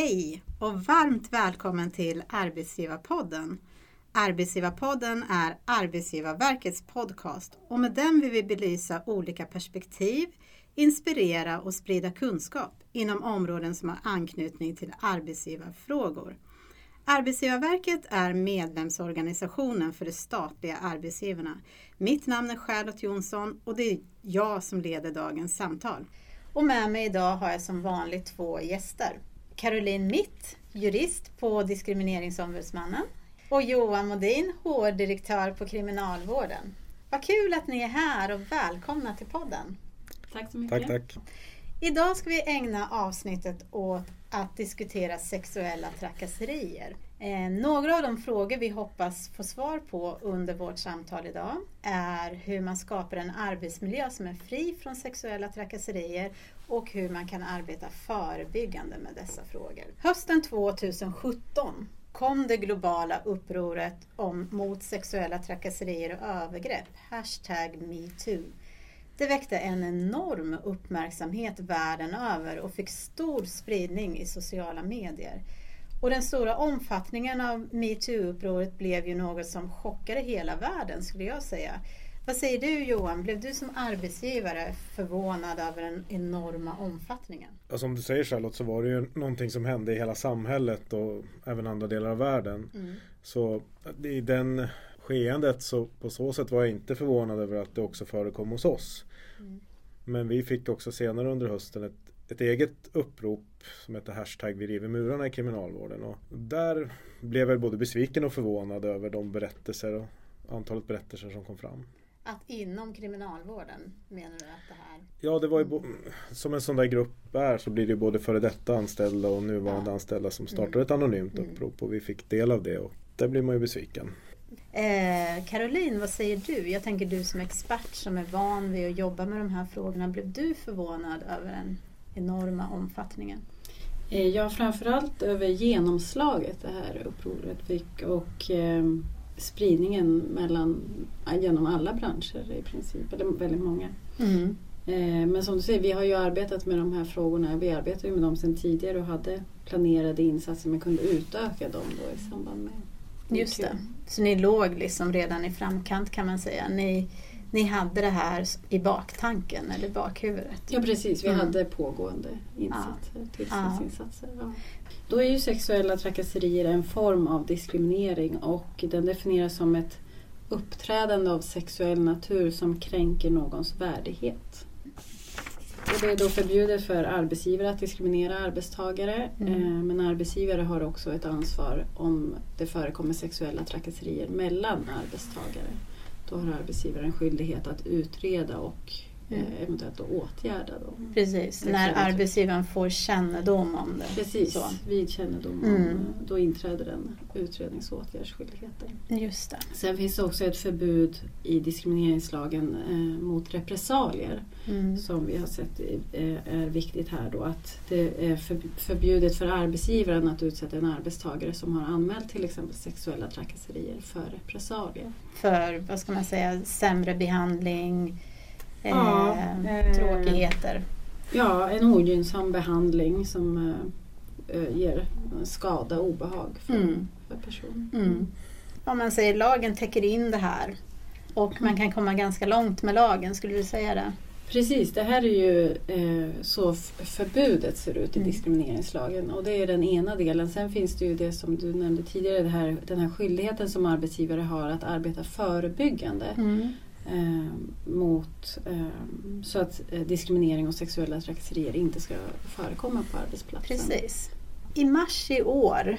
Hej och varmt välkommen till Arbetsgivarpodden. Arbetsgivarpodden är Arbetsgivarverkets podcast och med den vill vi belysa olika perspektiv, inspirera och sprida kunskap inom områden som har anknytning till arbetsgivarfrågor. Arbetsgivarverket är medlemsorganisationen för de statliga arbetsgivarna. Mitt namn är Charlotte Jonsson och det är jag som leder dagens samtal. Och med mig idag har jag som vanligt två gäster. Caroline Mitt, jurist på Diskrimineringsombudsmannen och Johan Modin, HR-direktör på Kriminalvården. Vad kul att ni är här och välkomna till podden. Tack så mycket. Tack, tack. Idag ska vi ägna avsnittet åt att diskutera sexuella trakasserier. Eh, några av de frågor vi hoppas få svar på under vårt samtal idag är hur man skapar en arbetsmiljö som är fri från sexuella trakasserier och hur man kan arbeta förebyggande med dessa frågor. Hösten 2017 kom det globala upproret om, mot sexuella trakasserier och övergrepp, hashtag metoo. Det väckte en enorm uppmärksamhet världen över och fick stor spridning i sociala medier. Och den stora omfattningen av metoo-upproret blev ju något som chockade hela världen skulle jag säga. Vad säger du Johan, blev du som arbetsgivare förvånad över den enorma omfattningen? Ja, som du säger Charlotte så var det ju någonting som hände i hela samhället och även andra delar av världen. Mm. Så i den skeendet så på så sätt var jag inte förvånad över att det också förekom hos oss. Mm. Men vi fick också senare under hösten ett, ett eget upprop som heter hashtag vi river murarna i kriminalvården. Och där blev jag både besviken och förvånad över de berättelser och antalet berättelser som kom fram. Att inom kriminalvården menar du att det här? Ja, det var ju bo- som en sån där grupp är så blir det både före detta anställda och nuvarande Ja. anställda som startar ett anonymt Mm. upprop och vi fick del av det och där blir man ju besviken. Eh, Caroline, vad säger du? Jag tänker du som expert som är van vid att jobba med de här frågorna. Blev du förvånad över den enorma omfattningen? Eh, Ja, framförallt över genomslaget det här upproret fick och eh, spridningen mellan, genom alla branscher i princip, eller väldigt många. Mm. Eh, men som du säger, vi har ju arbetat med de här frågorna. Vi arbetar ju med dem sedan tidigare och hade planerade insatser men kunde utöka dem då i samband med Just det. Så ni låg liksom redan i framkant kan man säga. Ni, ni hade det här i baktanken eller bakhuvudet. Ja precis, vi Mm. hade pågående insatser, Ja. tillsynsinsatser. Ja. Då är ju sexuella trakasserier en form av diskriminering och den definieras som ett uppträdande av sexuell natur som kränker någons värdighet. Och det är då förbjudet för arbetsgivare att diskriminera arbetstagare Mm. eh, men arbetsgivare har också ett ansvar om det förekommer sexuella trakasserier mellan arbetstagare. Då har arbetsgivaren skyldighet att utreda och eventuellt då åtgärda dem. Precis, när Exakt. arbetsgivaren får kännedom om det. Precis, Så. vid kännedom om, Mm. eh, då inträder den utrednings och åtgärdsskyldigheten. Just det. Sen finns det också ett förbud i diskrimineringslagen eh, mot repressalier Mm. som vi har sett eh, är viktigt här då att det är för- förbjudet för arbetsgivaren att utsätta en arbetstagare som har anmält till exempel sexuella trakasserier för repressalier. För, vad ska man säga, sämre behandling, eh, Ja, eh, tråkigheter. Ja, en ogynnsam behandling som eh, eh, ger skada och obehag för, Mm. för personen. Mm. Om man säger lagen täcker in det här och man kan komma ganska långt med lagen, skulle du säga det? Precis, det här är ju eh, så förbudet ser ut i Mm. diskrimineringslagen och det är den ena delen. Sen finns det ju det som du nämnde tidigare, här, den här skyldigheten som arbetsgivare har att arbeta förebyggande Mm eh, mot eh, så att eh, diskriminering och sexuella trakasserier inte ska förekomma på arbetsplatsen. Precis. I mars i år,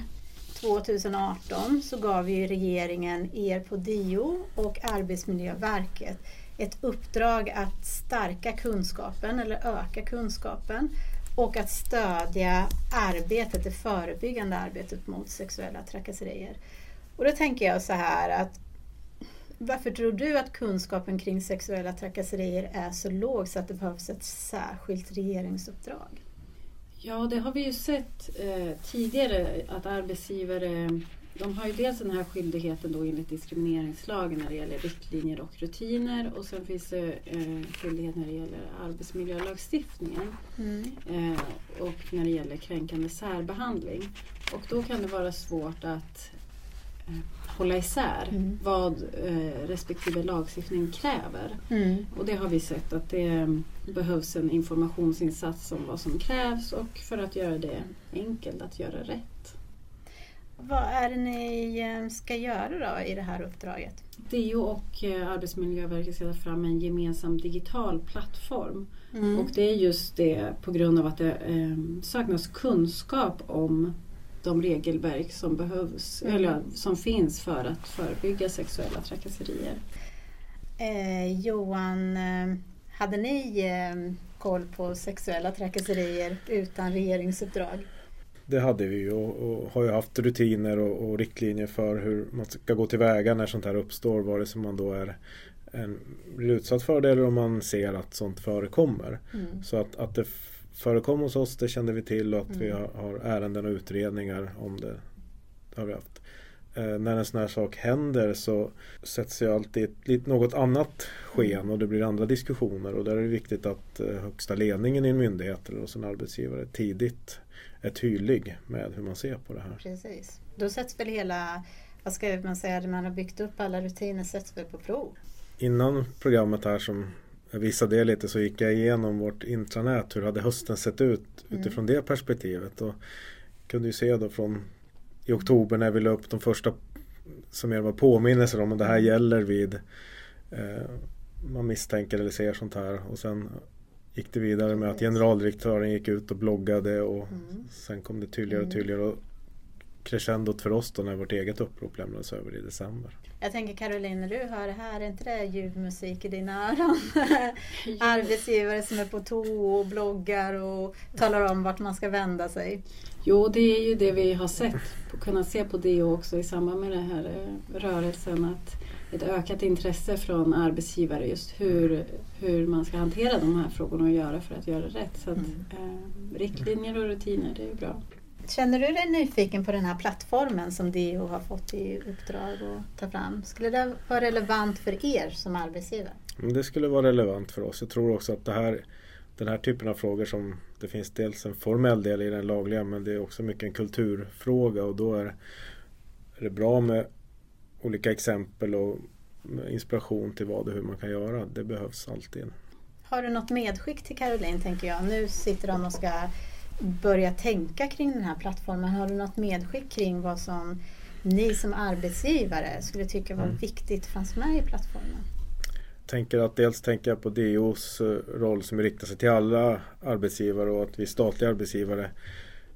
2018, så gav ju regeringen er på DIO och Arbetsmiljöverket ett uppdrag att stärka kunskapen eller öka kunskapen och att stödja arbetet, det förebyggande arbetet mot sexuella trakasserier. Och då tänker jag så här att varför tror du att kunskapen kring sexuella trakasserier är så låg så att det behövs ett särskilt regeringsuppdrag? Ja, det har vi ju sett eh, tidigare att arbetsgivare de har ju dels den här skyldigheten då enligt diskrimineringslagen när det gäller riktlinjer och rutiner och sen finns det eh, skyldighet när det gäller arbetsmiljölagstiftningen Mm. eh, och när det gäller kränkande särbehandling. Och då kan det vara svårt att hålla isär Mm. vad eh, respektive lagstiftning kräver. Mm. Och det har vi sett att det behövs en informationsinsats om vad som krävs och för att göra det enkelt att göra rätt. Vad är det ni eh, ska göra då i det här uppdraget? DO och eh, Arbetsmiljöverket ska ta fram en gemensam digital plattform. Mm. Och det är just det på grund av att det eh, saknas kunskap om de regelverk som behövs Mm. eller som finns för att förebygga sexuella trakasserier. Eh, Johan, eh, hade ni eh, koll på sexuella trakasserier utan regeringsuppdrag? Det hade vi ju och, och har ju haft rutiner och, och riktlinjer för hur man ska gå tillväga när sånt här uppstår. Vare sig man då är en, blir utsatt för det eller om man ser att sånt förekommer. Mm. Så att, att det förekom hos oss det kände vi till och att vi Mm. har, har ärenden och utredningar om det. det har vi haft. Eh, när en sån här sak händer så sätts ju alltid ett, lite, något annat sken och det blir andra diskussioner och där är det viktigt att eh, högsta ledningen i en myndighet eller hos en arbetsgivare tidigt är tydlig med hur man ser på det här. Precis. Då sätts väl hela, vad ska man säga, det man har byggt upp alla rutiner sätts väl på prov? Innan programmet här som jag visade det lite så gick jag igenom vårt intranät. Hur hade hösten sett ut Mm. utifrån det perspektivet. Och kunde ju se då från i oktober när vi la upp de första som mer var påminnelser om att det här gäller vid eh, man misstänker eller ser sånt här. Och sen gick det vidare med att generaldirektören gick ut och bloggade och Mm. sen kom det tydligare och Mm. tydligare. Och crescendot för oss då när vårt eget upprop lämnades över i december. Jag tänker Caroline, när du hör det här, är inte det ljudmusik i dina öron? Arbetsgivare som är på tå och bloggar och talar om vart man ska vända sig. Jo, det är ju det vi har sett, kunnat se på DO också i samband med den här eh, rörelsen. Att ett ökat intresse från arbetsgivare just hur, hur man ska hantera de här frågorna och göra för att göra rätt. Så att, Mm. eh, riktlinjer och rutiner, det är ju bra. Känner du dig nyfiken på den här plattformen som DO har fått i uppdrag att ta fram? Skulle det vara relevant för er som arbetsgivare? Men Det skulle vara relevant för oss. Jag tror också att det här, den här typen av frågor som det finns dels en formell del i den lagliga men det är också mycket en kulturfråga och då är, det bra med olika exempel och inspiration till vad och hur man kan göra. Det behövs alltid. Har du något medskick till Caroline tänker jag? Nu sitter de och ska börja tänka kring den här plattformen. Har du något medskick kring vad som ni som arbetsgivare skulle tycka var Mm. viktigt fanns med i plattformen? tänker att dels tänker jag på DOs eh, roll som riktar sig till alla arbetsgivare och att vi statliga arbetsgivare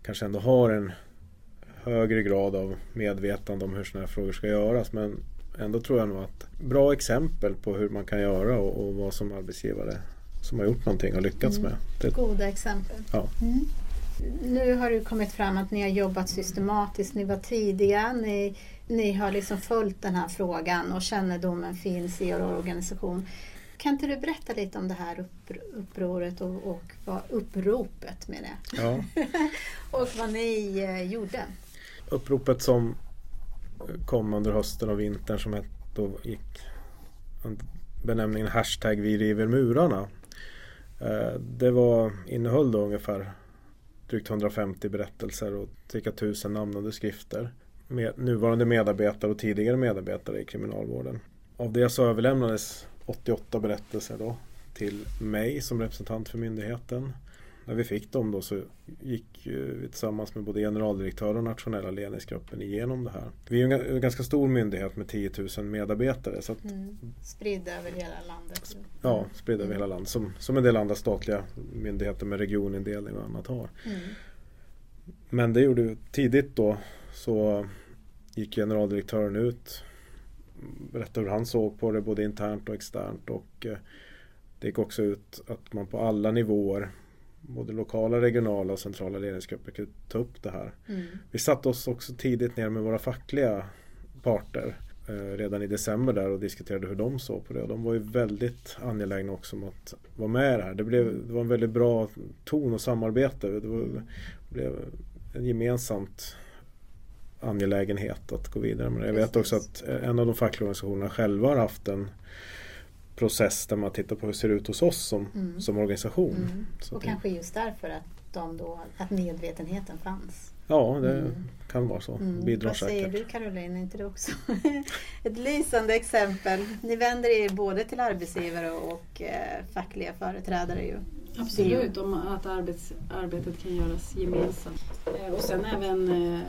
kanske ändå har en högre grad av medvetande om hur sådana här frågor ska göras. Men ändå tror jag nog att bra exempel på hur man kan göra och, och vad som arbetsgivare som har gjort någonting har lyckats Mm. med. Det, Goda exempel. Ja. Mm. Nu har det kommit fram att ni har jobbat systematiskt, ni var tidiga, ni, ni har liksom följt den här frågan och kännedomen finns i er organisation. Kan inte du berätta lite om det här uppr- upproret och, och vad uppropet med det? ja. Och vad ni eh, gjorde? Uppropet som kom under hösten och vintern som het- då gick benämningen hashtag vi river murarna. Eh, Det var, innehöll då ungefär drygt 150 berättelser och cirka 1000 namnade skrifter Med nuvarande medarbetare och tidigare medarbetare i kriminalvården. Av det så överlämnades 88 berättelser då till mig som representant för myndigheten. När vi fick dem då så gick vi tillsammans med både generaldirektör och nationella ledningsgruppen igenom det här. Vi är en ga- en ganska stor myndighet med 10 000 medarbetare så Mm. Spridda över hela landet. ja, spridda över hela landet som, som en del andra statliga myndigheter med regionindelning och annat har. Mm. Men det gjorde vi tidigt då så gick generaldirektören ut berättade hur han såg på det både internt och externt och eh, det gick också ut att man på alla nivåer både lokala, regionala och centrala ledningsgrupper kunde ta upp det här. Mm. Vi satte oss också tidigt ner med våra fackliga parter eh, redan i december där och diskuterade hur de såg på det och de var ju väldigt angelägna också om att vara med i det här. Det, blev, det var en väldigt bra ton och samarbete. Det var, blev en gemensamt angelägenhet att gå vidare med det. Jag vet också att en av de fackliga organisationerna själva har haft en process där man tittar på hur det ser ut hos oss som, mm. som organisation. Mm. och det... kanske just därför att, de då, att medvetenheten fanns. Ja, det mm. kan vara så. Mm. Bidrar Vad säger säkert. du Caroline, är inte det också ett lysande exempel? Ni vänder er både till arbetsgivare och eh, fackliga företrädare. Ju. Absolut, om att arbets, arbetet kan göras gemensamt. Eh, och sen även eh,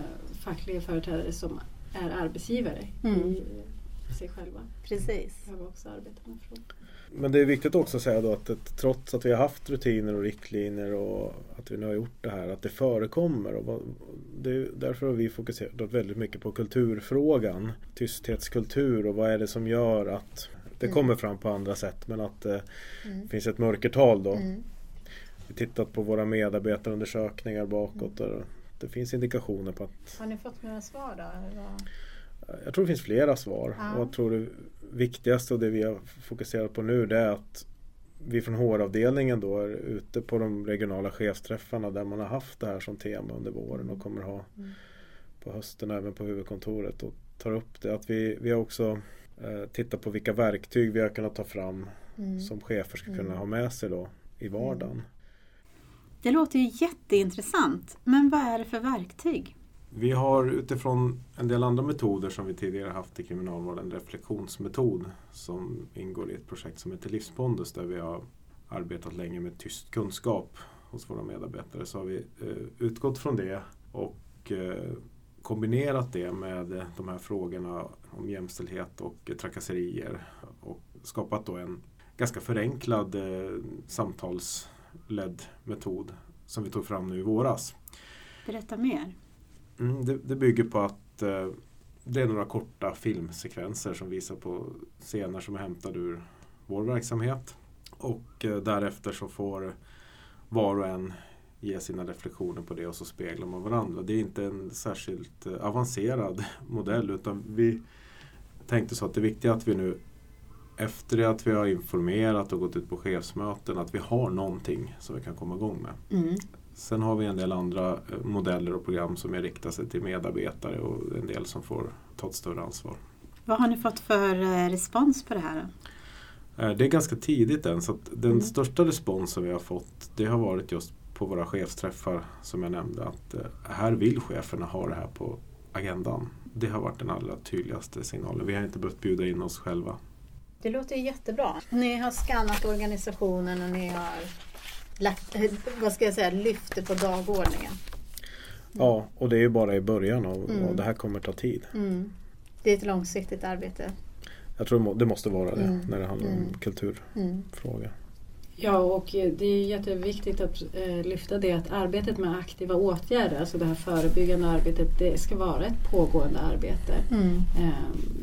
fackliga företrädare som är arbetsgivare mm. i sig själva. Precis. Behöver också arbeta med frågor. Men det är viktigt också att säga då att, att trots att vi har haft rutiner och riktlinjer och att vi nu har gjort det här, att det förekommer. Och det, därför har vi fokuserat väldigt mycket på kulturfrågan. Tysthetskultur och vad är det som gör att det mm. kommer fram på andra sätt men att det mm. finns ett mörkertal då. Mm. Vi har tittat på våra medarbetarundersökningar bakåt och det finns indikationer på att... Har ni fått några svar då? Jag tror det finns flera svar. Ja. Och jag tror det viktigaste och det vi har fokuserat på nu det är att vi från HR-avdelningen då är ute på de regionala chefsträffarna där man har haft det här som tema under våren och kommer ha mm. på hösten även på huvudkontoret och tar upp det. Att vi, vi har också eh, tittat på vilka verktyg vi har kunnat ta fram mm. som chefer ska kunna mm. ha med sig då i vardagen. Mm. Det låter ju jätteintressant. Men vad är det för verktyg? Vi har utifrån en del andra metoder som vi tidigare haft i kriminalvården en reflektionsmetod som ingår i ett projekt som heter Livspondus där vi har arbetat länge med tyst kunskap hos våra medarbetare. Så har vi eh, utgått från det och eh, kombinerat det med de här frågorna om jämställdhet och trakasserier och skapat då en ganska förenklad eh, samtalsledd metod som vi tog fram nu i våras. Berätta mer. Mm, det, det, bygger på att eh, det är några korta filmsekvenser som visar på scener som är hämtade ur vår verksamhet. Och eh, därefter så får var och en ge sina reflektioner på det och så speglar man varandra. Det är inte en särskilt eh, avancerad modell utan vi tänkte så att det viktiga är att vi nu efter det att vi har informerat och gått ut på chefsmöten att vi har någonting som vi kan komma igång med. Mm. Sen har vi en del andra eh, modeller och program som är riktade sig till medarbetare och en del som får ta ett större ansvar. Vad har ni fått för eh, respons på det här? Eh, det är ganska tidigt än så den mm. största responsen vi har fått det har varit just på våra chefsträffar som jag nämnde att här vill cheferna ha det här på agendan. Det har varit den allra tydligaste signalen. Vi har inte behövt bjuda in oss själva. Det låter jättebra. Ni har skannat organisationen och ni har lagt, vad ska jag säga, lyfter på dagordningen. Ja, och det är ju bara i början och, mm. och det här kommer ta tid. Mm. Det är ett långsiktigt arbete. Jag tror det måste vara det mm. när det handlar om mm. kulturfrågor. Ja, och det är jätteviktigt att eh, lyfta det att arbetet med aktiva åtgärder, alltså det här förebyggande arbetet, det ska vara ett pågående arbete. Mm. Eh,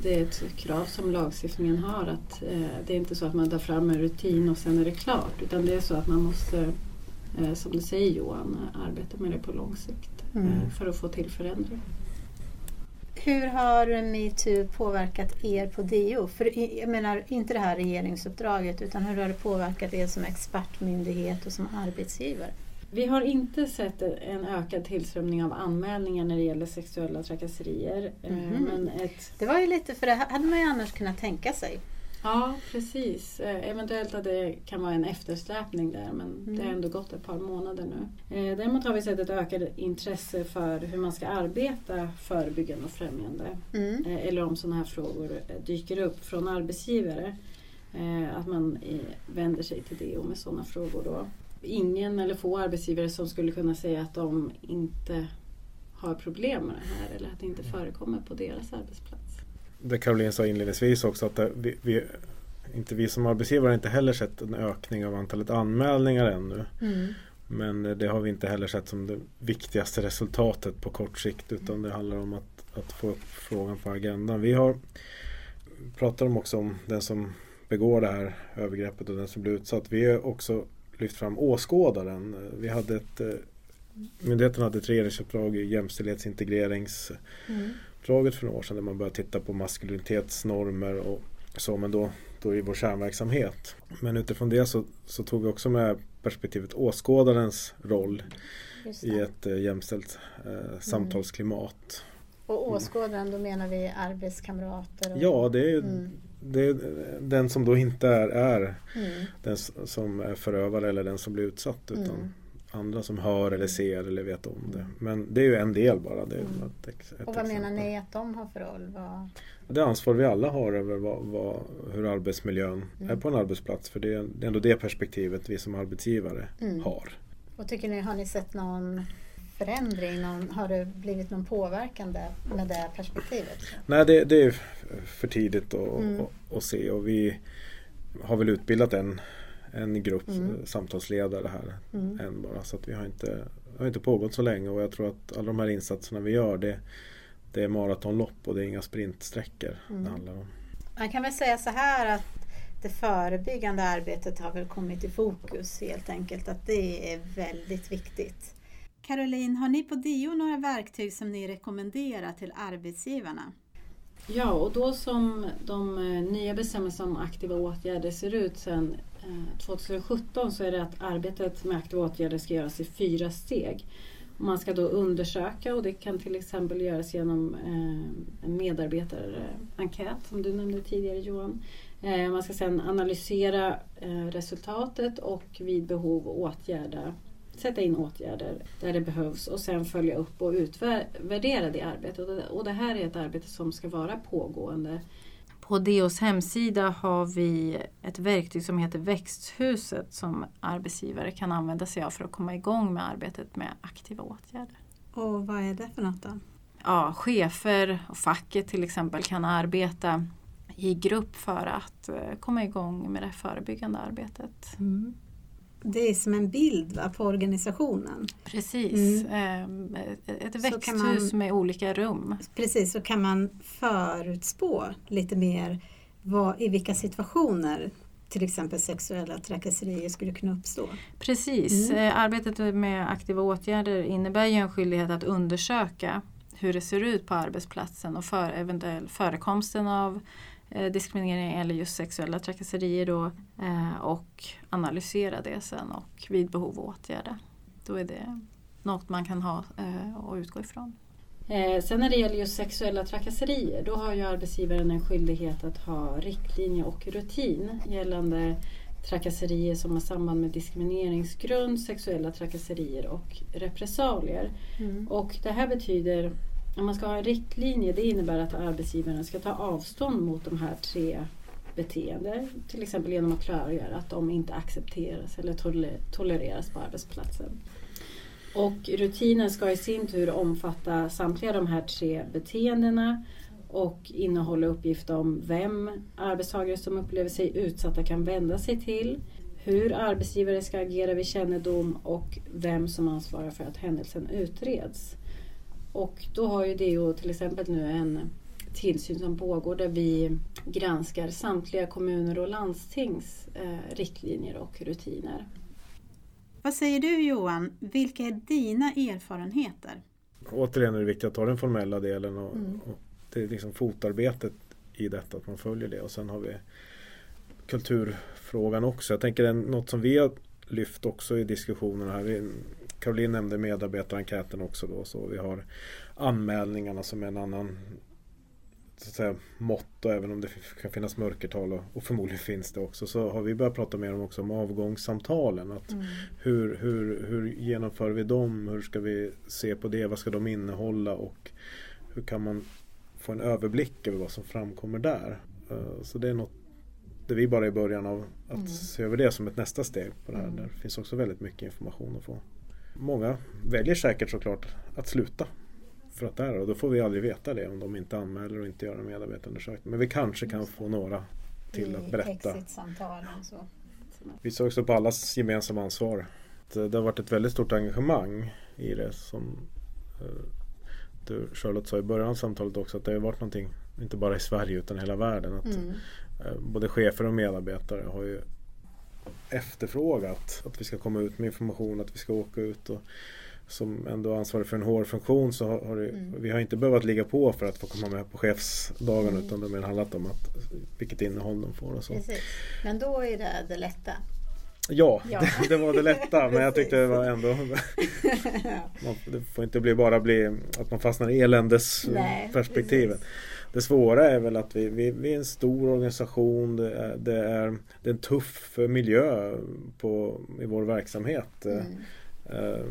det är ett krav som lagstiftningen har att eh, det är inte så att man tar fram en rutin och sen är det klart, utan det är så att man måste, eh, som du säger Johan, arbeta med det på lång sikt mm. Eh, för att få till förändring. Hur har metoo påverkat er på DO? För jag menar inte det här regeringsuppdraget utan hur har det påverkat er som expertmyndighet och som arbetsgivare? Vi har inte sett en ökad tillströmning av anmälningar när det gäller sexuella trakasserier. Mm. Men ett... Det var ju lite, för det hade man ju annars kunnat tänka sig. Ja, precis. Eh, eventuellt att det kan vara en eftersläpning där men mm. det har ändå gått ett par månader nu. Eh, däremot har vi sett ett ökat intresse för hur man ska arbeta förebyggande och främjande. Mm. Eh, eller om sådana här frågor dyker upp från arbetsgivare. Att man vänder sig till DO med sådana frågor då. Ingen eller få arbetsgivare som skulle kunna säga att de inte har problem med det här eller att det inte förekommer på deras arbetsplats det Caroline sa inledningsvis också att vi, vi, inte vi som arbetsgivare har inte heller sett en ökning av antalet anmälningar ännu. Mm. Men det har vi inte heller sett som det viktigaste resultatet på kort sikt utan det handlar om att, att få upp frågan på agendan. Vi har pratat om också om den som begår det här övergreppet och den som blir utsatt. Vi har också lyft fram åskådaren. Vi hade ett eh, Myndigheten hade ett regeringsuppdrag i jämställdhetsintegrerings mm uppdraget för några år sedan där man började titta på maskulinitetsnormer och så men då, då i vår kärnverksamhet. Men utifrån det så, så tog vi också med perspektivet åskådarens roll i ett eh, jämställt eh, samtalsklimat. Och åskådaren, då menar vi arbetskamrater? Och... Ja, det är, mm. det är den som då inte är, är mm. den som är förövare eller den som blir utsatt. Utan mm. Andra som hör eller ser eller vet om det. Men det är ju en del bara. Det är mm. ett, ett och vad exempel. menar ni att de har för roll? Vad... Det ansvar vi alla har över vad, vad, hur arbetsmiljön är mm. på en arbetsplats. För det är, det är ändå det perspektivet vi som arbetsgivare mm. har. Och tycker ni, har ni sett någon förändring? Någon, har det blivit någon påverkande med det perspektivet? Nej, det, det är för tidigt att, mm. att, att, se och vi har väl utbildat en, en grupp mm. samtalsledare här mm. än bara så att vi har inte, har inte pågått så länge och jag tror att alla de här insatserna vi gör det, det är maratonlopp och det är inga sprintsträckor mm. det handlar om. Man kan väl säga så här att det förebyggande arbetet har väl kommit i fokus helt enkelt. Att det är väldigt viktigt. Caroline, har ni på DIO några verktyg som ni rekommenderar till arbetsgivarna? Ja, och då som de eh, nya bestämmelserna om aktiva åtgärder ser ut sedan Eh, 2017 så är det att arbetet med aktiva åtgärder ska göras i fyra steg. Man ska då undersöka och det kan till exempel göras genom eh, en medarbetarenkät som du nämnde tidigare Johan. Eh, man ska sedan analysera resultatet och vid behov åtgärda sätta in åtgärder där det behövs och sen följa upp och utvärdera det arbetet. Och det här är ett arbete som ska vara pågående. På DOs hemsida har vi ett verktyg som heter Växthuset som arbetsgivare kan använda sig av för att komma igång med arbetet med aktiva åtgärder. Och vad är det för något då? Ja, chefer och facket till exempel kan arbeta i grupp för att eh, komma igång med det förebyggande arbetet. Mm. Det är som en bild va, på organisationen. Precis, mm. Ehm, ett växthus man, med olika rum. Precis, så kan man förutspå lite mer vad, i vilka situationer till exempel sexuella trakasserier skulle kunna uppstå. Precis, mm. Eh, arbetet med aktiva åtgärder innebär ju en skyldighet att undersöka hur det ser ut på arbetsplatsen och för eventuell förekomsten av diskriminering eller just sexuella trakasserier då, eh, och analysera det sen och vid behov åtgärda. Då är det något man kan ha eh, och utgå ifrån. Sen när det gäller just sexuella trakasserier då har ju arbetsgivaren en skyldighet att ha riktlinje och rutin gällande trakasserier som har samband med diskrimineringsgrund, sexuella trakasserier och repressalier. Mm. Och det här betyder om man ska ha en riktlinje, det innebär att arbetsgivaren ska ta avstånd mot de här tre beteenden. Till exempel genom att klargöra att de inte accepteras eller tolereras på arbetsplatsen. Och rutinen ska i sin tur omfatta samtliga de här tre beteendena och innehålla uppgift om vem arbetstagare som upplever sig utsatta kan vända sig till, hur arbetsgivare ska agera vid kännedom och vem som ansvarar för att händelsen utreds. Och då har ju DO till exempel nu en tillsyn som pågår där vi granskar samtliga kommuner och landstings eh, riktlinjer och rutiner. Vad säger du Johan, vilka är dina erfarenheter? Återigen är det viktigt att ta den formella delen och, mm. och det är liksom fotarbetet i detta, att man följer det och sen har vi kulturfrågan också. Jag tänker något som vi har lyft också i diskussionerna här. Vi, Caroline nämnde medarbetarenkäten också då. Så vi har anmälningarna som är en annan så att säga, mått och även om det kan finnas mörkertal och, och, förmodligen finns det också så har vi börjat prata mer om, också om avgångssamtalen. Att mm. hur, hur, hur genomför vi dem? Hur ska vi se på det? Vad ska de innehålla? Och hur kan man få en överblick över vad som framkommer där? Uh, så det är något det vi bara är i början av att mm. se över det som ett nästa steg på det här. Mm. Där finns också väldigt mycket information att få. Många väljer säkert såklart att sluta för att där och då får vi aldrig veta det om de inte anmäler och inte gör en medarbetarundersökning. Men vi kanske kan få några till att berätta. Så. Vi såg också på allas gemensamma ansvar. Det har varit ett väldigt stort engagemang i det som eh, du Charlotte sa i början av samtalet också att det har varit någonting inte bara i Sverige utan i hela världen. Att mm. Eh, både chefer och medarbetare har ju efterfrågat att vi ska komma ut med information, att vi ska åka ut och som ändå ansvarig för en HR-funktion så har, det, mm. vi har inte behövt ligga på för att få komma med på chefsdagen mm. utan det har mer handlat om att, vilket innehåll de får och så. Precis. Men då är det det lätta. Ja, Ja. Det, det var det lätta men jag tyckte det var ändå man, Det får inte bli bara bli att man fastnar i eländesperspektivet. Det svåra är väl att vi, vi, vi är en stor organisation. Det är, det är, det är en tuff miljö på, i vår verksamhet. Mm. Eh,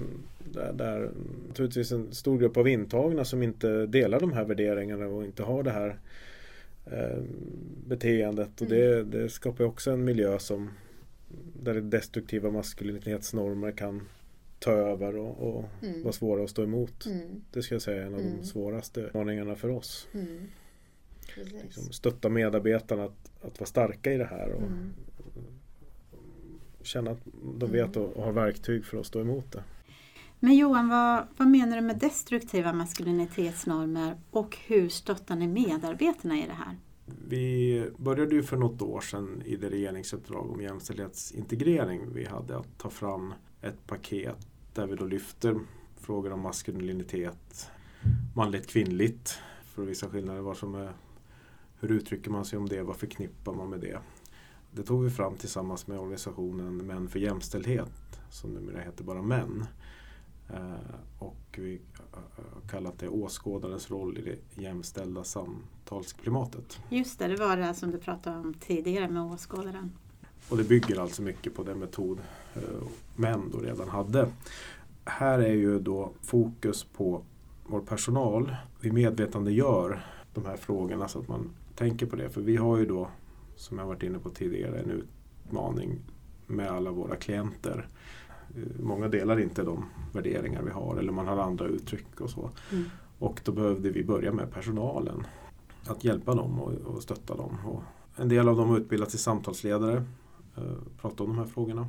Där, där naturligtvis en stor grupp av intagna som inte delar de här värderingarna och inte har det här eh, beteendet. Och det, det skapar också en miljö som där destruktiva maskulinitetsnormer kan ta över och, och Mm. vara svåra att stå emot. Mm. Det ska jag säga är en av Mm. de svåraste utmaningarna för oss. Mm. Precis. Liksom stötta medarbetarna att, att vara starka i det här och Mm. känna att de vet och, och har verktyg för att stå emot det. Men Johan, vad, vad menar du med destruktiva maskulinitetsnormer och hur stöttar ni medarbetarna i det här? Vi började ju för något år sedan i det regeringsuppdrag om jämställdhetsintegrering vi hade att ta fram ett paket där vi då lyfter frågor om maskulinitet, manligt, kvinnligt för att visa skillnader. Vad som är, hur uttrycker man sig om det? Vad förknippar man med det? Det tog vi fram tillsammans med organisationen Män för jämställdhet som numera heter bara Män. Eh, och vi har kallat det åskådarens roll i det jämställda samtalsklimatet. Just det, det var det som du pratade om tidigare med åskådaren. Och det bygger alltså mycket på den metod eh, män då redan hade. Här är ju då fokus på vår personal. Vi medvetandegör de här frågorna så att man tänker på det. För vi har ju då, som jag varit inne på tidigare, en utmaning med alla våra klienter. Eh, Många delar inte de värderingar vi har eller man har andra uttryck och så. Mm. Och då behövde vi börja med personalen. Att hjälpa dem och, och stötta dem. Och en del av dem har utbildats till samtalsledare. Eh, prata om de här frågorna.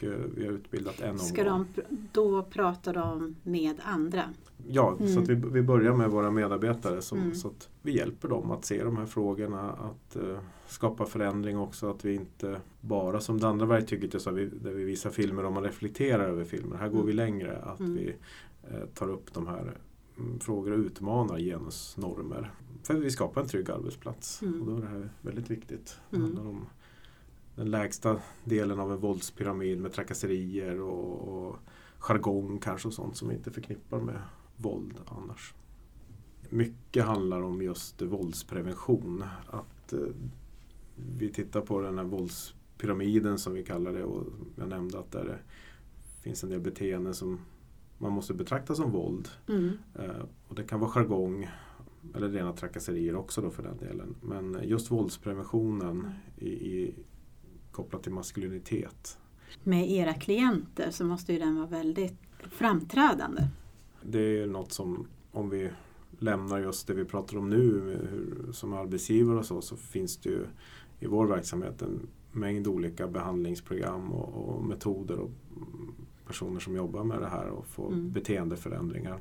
Och eh, vi har utbildat en Ska omgång. de, pr- då pratar de med andra? Ja, så Mm. att vi, vi börjar med våra medarbetare som, Mm. så att vi hjälper dem att se de här frågorna, att eh, skapa förändring också, att vi inte bara som det andra verktyget jag sa, vi, där vi visar filmer och man reflekterar över filmer. Här går Mm. vi längre, att Mm. vi eh, tar upp de här mm, frågor och utmanar genusnormer. För vi skapar en trygg arbetsplats Mm. och då är det här väldigt viktigt. Det Mm. handlar om den lägsta delen av en våldspyramid med trakasserier och, och jargong kanske och sånt som vi inte förknippar med våld annars. Mycket handlar om just våldsprevention. Att eh, vi tittar på den här våldspyramiden som vi kallar det och jag nämnde att där det finns en del beteenden som man måste betrakta som våld. Mm. Eh, och det kan vara jargong eller rena trakasserier också då för den delen. Men just våldspreventionen i, i, kopplat till maskulinitet. Med era klienter så måste ju den vara väldigt framträdande. Det är något som om vi lämnar just det vi pratar om nu hur, som arbetsgivare och så, så finns det ju i vår verksamhet en mängd olika behandlingsprogram och, och metoder och personer som jobbar med det här och får Mm. beteendeförändringar.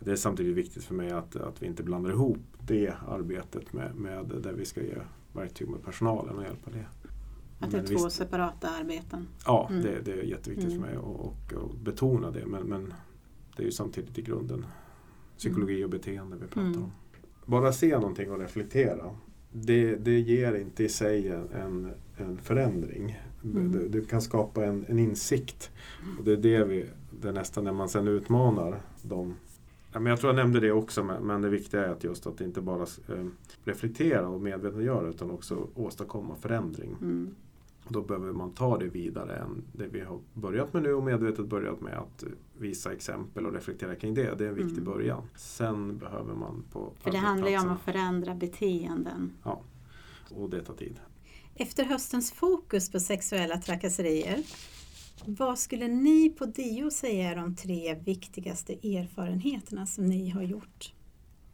Det är samtidigt viktigt för mig att, att vi inte blandar ihop det arbetet med, med där vi ska ge verktyg med personalen och hjälpa det. Att det är Men två visst- separata arbeten. Ja, Mm. det, det är jätteviktigt Mm. för mig att och, och betona det. Men, men det är ju samtidigt i grunden psykologi och beteende vi pratar Mm. om. Bara se någonting och reflektera. Det, det ger inte i sig en, en, förändring. Mm. Det, det kan skapa en, en insikt. Och det är det vi, det är nästan när man sen utmanar dem. Ja, men jag tror jag nämnde det också men, men det viktiga är att just att inte bara eh, reflektera och medvetandegöra utan också åstadkomma förändring. Mm. Då behöver man ta det vidare än det vi har börjat med nu och medvetet börjat med att visa exempel och reflektera kring det. Det är en viktig Mm. början. Sen behöver man på För det handlar ju om att förändra beteenden. Och det tar tid. Efter höstens fokus på sexuella trakasserier, vad skulle ni på DIO säga är de tre viktigaste erfarenheterna som ni har gjort?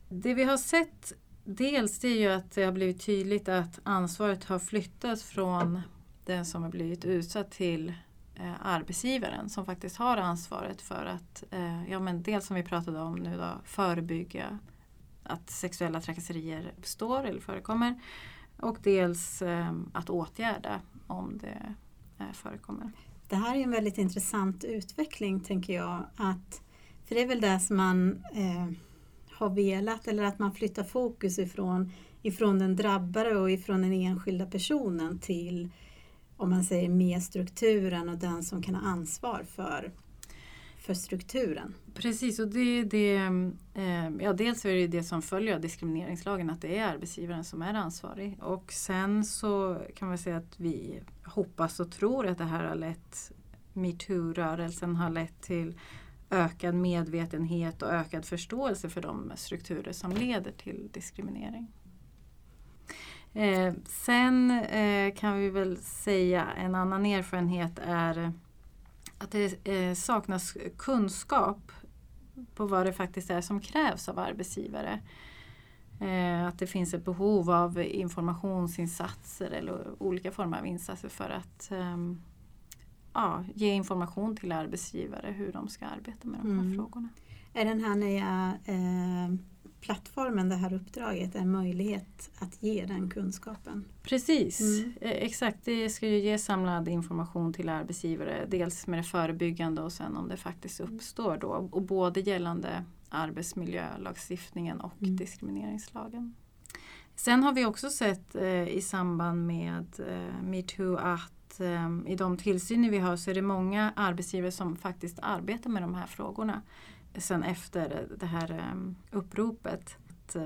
Det vi har sett dels det är ju att det har blivit tydligt att ansvaret har flyttats från den som har blivit utsatt till eh, arbetsgivaren som faktiskt har ansvaret för att, eh, ja men dels som vi pratade om nu då, förebygga att sexuella trakasserier uppstår eller förekommer och dels eh, att åtgärda om det eh, förekommer. Det här är en väldigt intressant utveckling tänker jag. Att, för det är väl det som man eh, har velat eller att man flyttar fokus ifrån, ifrån den drabbade och ifrån den enskilda personen till om man säger med strukturen och den som kan ha ansvar för, för strukturen. Precis, och det, det, eh, ja, dels är det det som följer av diskrimineringslagen att det är arbetsgivaren som är ansvarig. Och sen så kan man säga att vi hoppas och tror att det här har lett metoo-rörelsen har lett till ökad medvetenhet och ökad förståelse för de strukturer som leder till diskriminering. Eh, sen eh, kan vi väl säga en annan erfarenhet är att det eh, saknas kunskap på vad det faktiskt är som krävs av arbetsgivare. Eh, att det finns ett behov av informationsinsatser eller olika former av insatser för att ehm, ja, ge information till arbetsgivare hur de ska arbeta med de här mm. frågorna. Är den här nya eh, plattformen, det här uppdraget, en möjlighet att ge den kunskapen? Precis, mm. Eh, exakt. Det ska ju ge samlad information till arbetsgivare. Dels med det förebyggande och sen om det faktiskt uppstår då. Och både gällande arbetsmiljölagstiftningen och mm. diskrimineringslagen. Sen har vi också sett eh, i samband med eh, metoo att um, i de tillsyner vi har så är det många arbetsgivare som faktiskt arbetar med de här frågorna sen efter det här um, uppropet. Uh,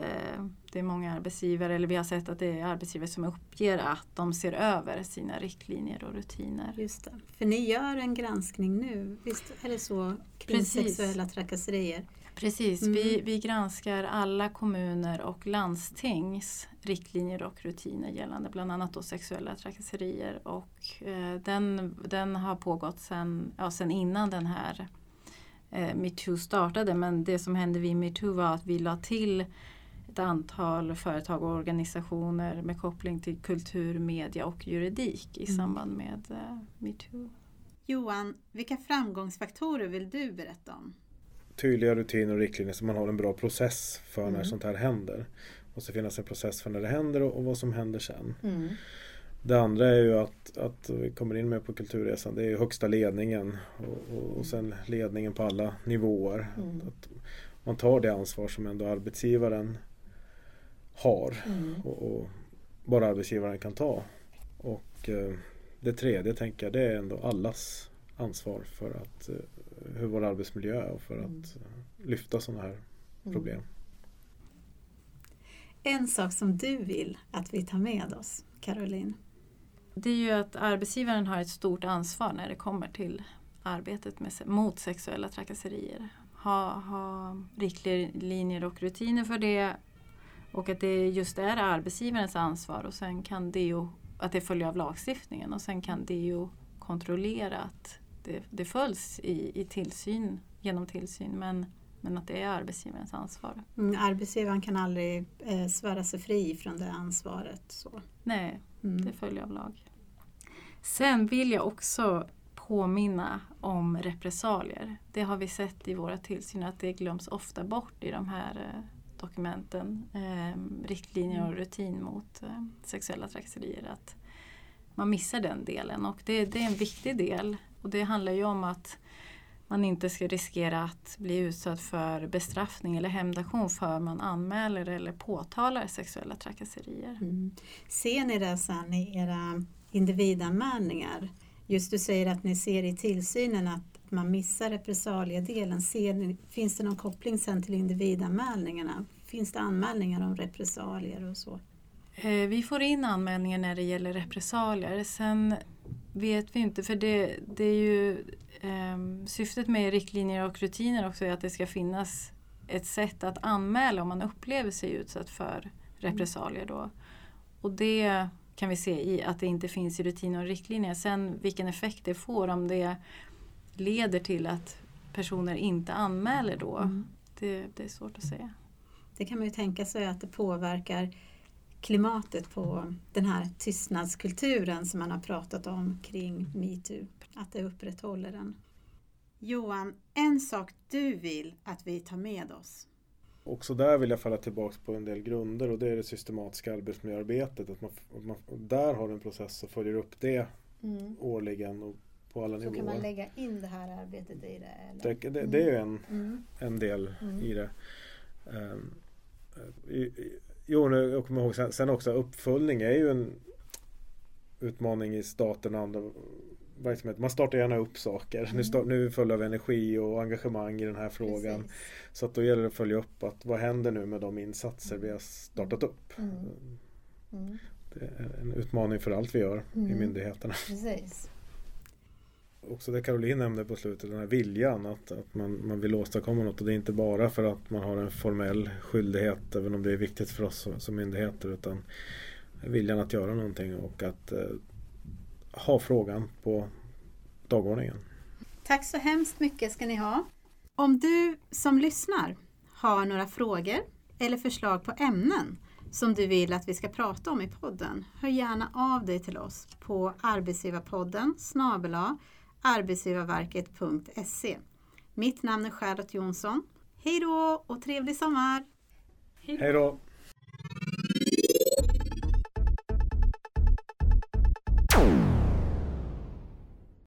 det är många arbetsgivare, eller vi har sett att det är arbetsgivare som uppger att de ser över sina riktlinjer och rutiner. Just det. För ni gör en granskning nu, visst är det så, kring Precis. sexuella trakasserier? Precis, mm. vi, vi granskar alla kommuner och landstings riktlinjer och rutiner gällande bland annat då sexuella trakasserier. Och, eh, den, den har pågått sedan ja, sen innan den här eh, metoo startade. Men det som hände vid metoo var att vi la till ett antal företag och organisationer med koppling till kultur, media och juridik i mm. samband med eh, metoo. Johan, vilka framgångsfaktorer vill du berätta om? tydliga rutiner och riktlinjer så man har en bra process för mm. när sånt här händer. Det måste finnas en process för när det händer och, och vad som händer sen. Mm. Det andra är ju att, att vi kommer in med på Kulturresan, det är högsta ledningen och, och, och sen ledningen på alla nivåer. Mm. Att man tar det ansvar som ändå arbetsgivaren har mm. och, och, bara arbetsgivaren kan ta. Och eh, det tredje tänker jag det är ändå allas ansvar för att eh, hur vår arbetsmiljö är och för mm. att lyfta sådana här mm. problem. En sak som du vill att vi tar med oss, Caroline? Det är ju att arbetsgivaren har ett stort ansvar när det kommer till arbetet med, mot sexuella trakasserier. Ha, ha riktlinjer och rutiner för det och att det just är arbetsgivarens ansvar och sen kan DO, att det följer av lagstiftningen och sen kan DO kontrollera att det, det följs i, i tillsyn, genom tillsyn men, men att det är arbetsgivarens ansvar. Mm, arbetsgivaren kan aldrig eh, svära sig fri från det ansvaret. Så. Nej, mm. det följer av lag. Sen vill jag också påminna om repressalier. Det har vi sett i våra tillsyner att det glöms ofta bort i de här eh, dokumenten, eh, riktlinjer och rutin mot eh, sexuella trakasserier. Att man missar den delen och det, det är en viktig del och det handlar ju om att man inte ska riskera att bli utsatt för bestraffning eller hämndaktion för man anmäler eller påtalar sexuella trakasserier. Mm. Ser ni det sen i era individanmälningar? Just du säger att ni ser i tillsynen att man missar repressaliedelen. Ser ni, finns det någon koppling sen till individanmälningarna? Finns det anmälningar om repressalier och så? Eh, vi får in anmälningar när det gäller repressalier. Sen vet vi inte för det, det är ju eh, syftet med riktlinjer och rutiner också är att det ska finnas ett sätt att anmäla om man upplever sig utsatt för repressalier. Då. Och det kan vi se i att det inte finns i rutiner och riktlinjer. Sen vilken effekt det får om det leder till att personer inte anmäler då, mm. det, det är svårt att säga. Det kan man ju tänka sig att det påverkar klimatet på den här tystnadskulturen som man har pratat om kring metoo, att det upprätthåller den. Johan, en sak du vill att vi tar med oss? Också där vill jag falla tillbaka på en del grunder och det är det systematiska arbetsmiljöarbetet. Att man, man där har en process och följer upp det mm. årligen och på alla Så nivåer. kan man lägga in det här arbetet i det? Eller? Det, det, det är en, mm. en del mm. i det. Um, i, Jo, nu, jag kommer ihåg sen, sen också uppföljning är ju en utmaning i staten och andra verksamheter. Man startar gärna upp saker. Mm. Nu, start, nu är vi energi och engagemang i den här frågan. Precis. Så att då gäller det att följa upp att vad händer nu med de insatser vi har startat upp. Mm. Mm. Det är en utmaning för allt vi gör i mm. myndigheterna. Precis också det Caroline nämnde på slutet, den här viljan att, att man, man vill åstadkomma något. Och det är inte bara för att man har en formell skyldighet, även om det är viktigt för oss som, som myndigheter, utan viljan att göra någonting och att eh, ha frågan på dagordningen. Tack så hemskt mycket ska ni ha. Om du som lyssnar har några frågor eller förslag på ämnen som du vill att vi ska prata om i podden, hör gärna av dig till oss på arbetsgivarpodden snabela arbetsgivarverket.se. Mitt namn är Charlotte Jonsson. Hej då och trevlig sommar! Hej då!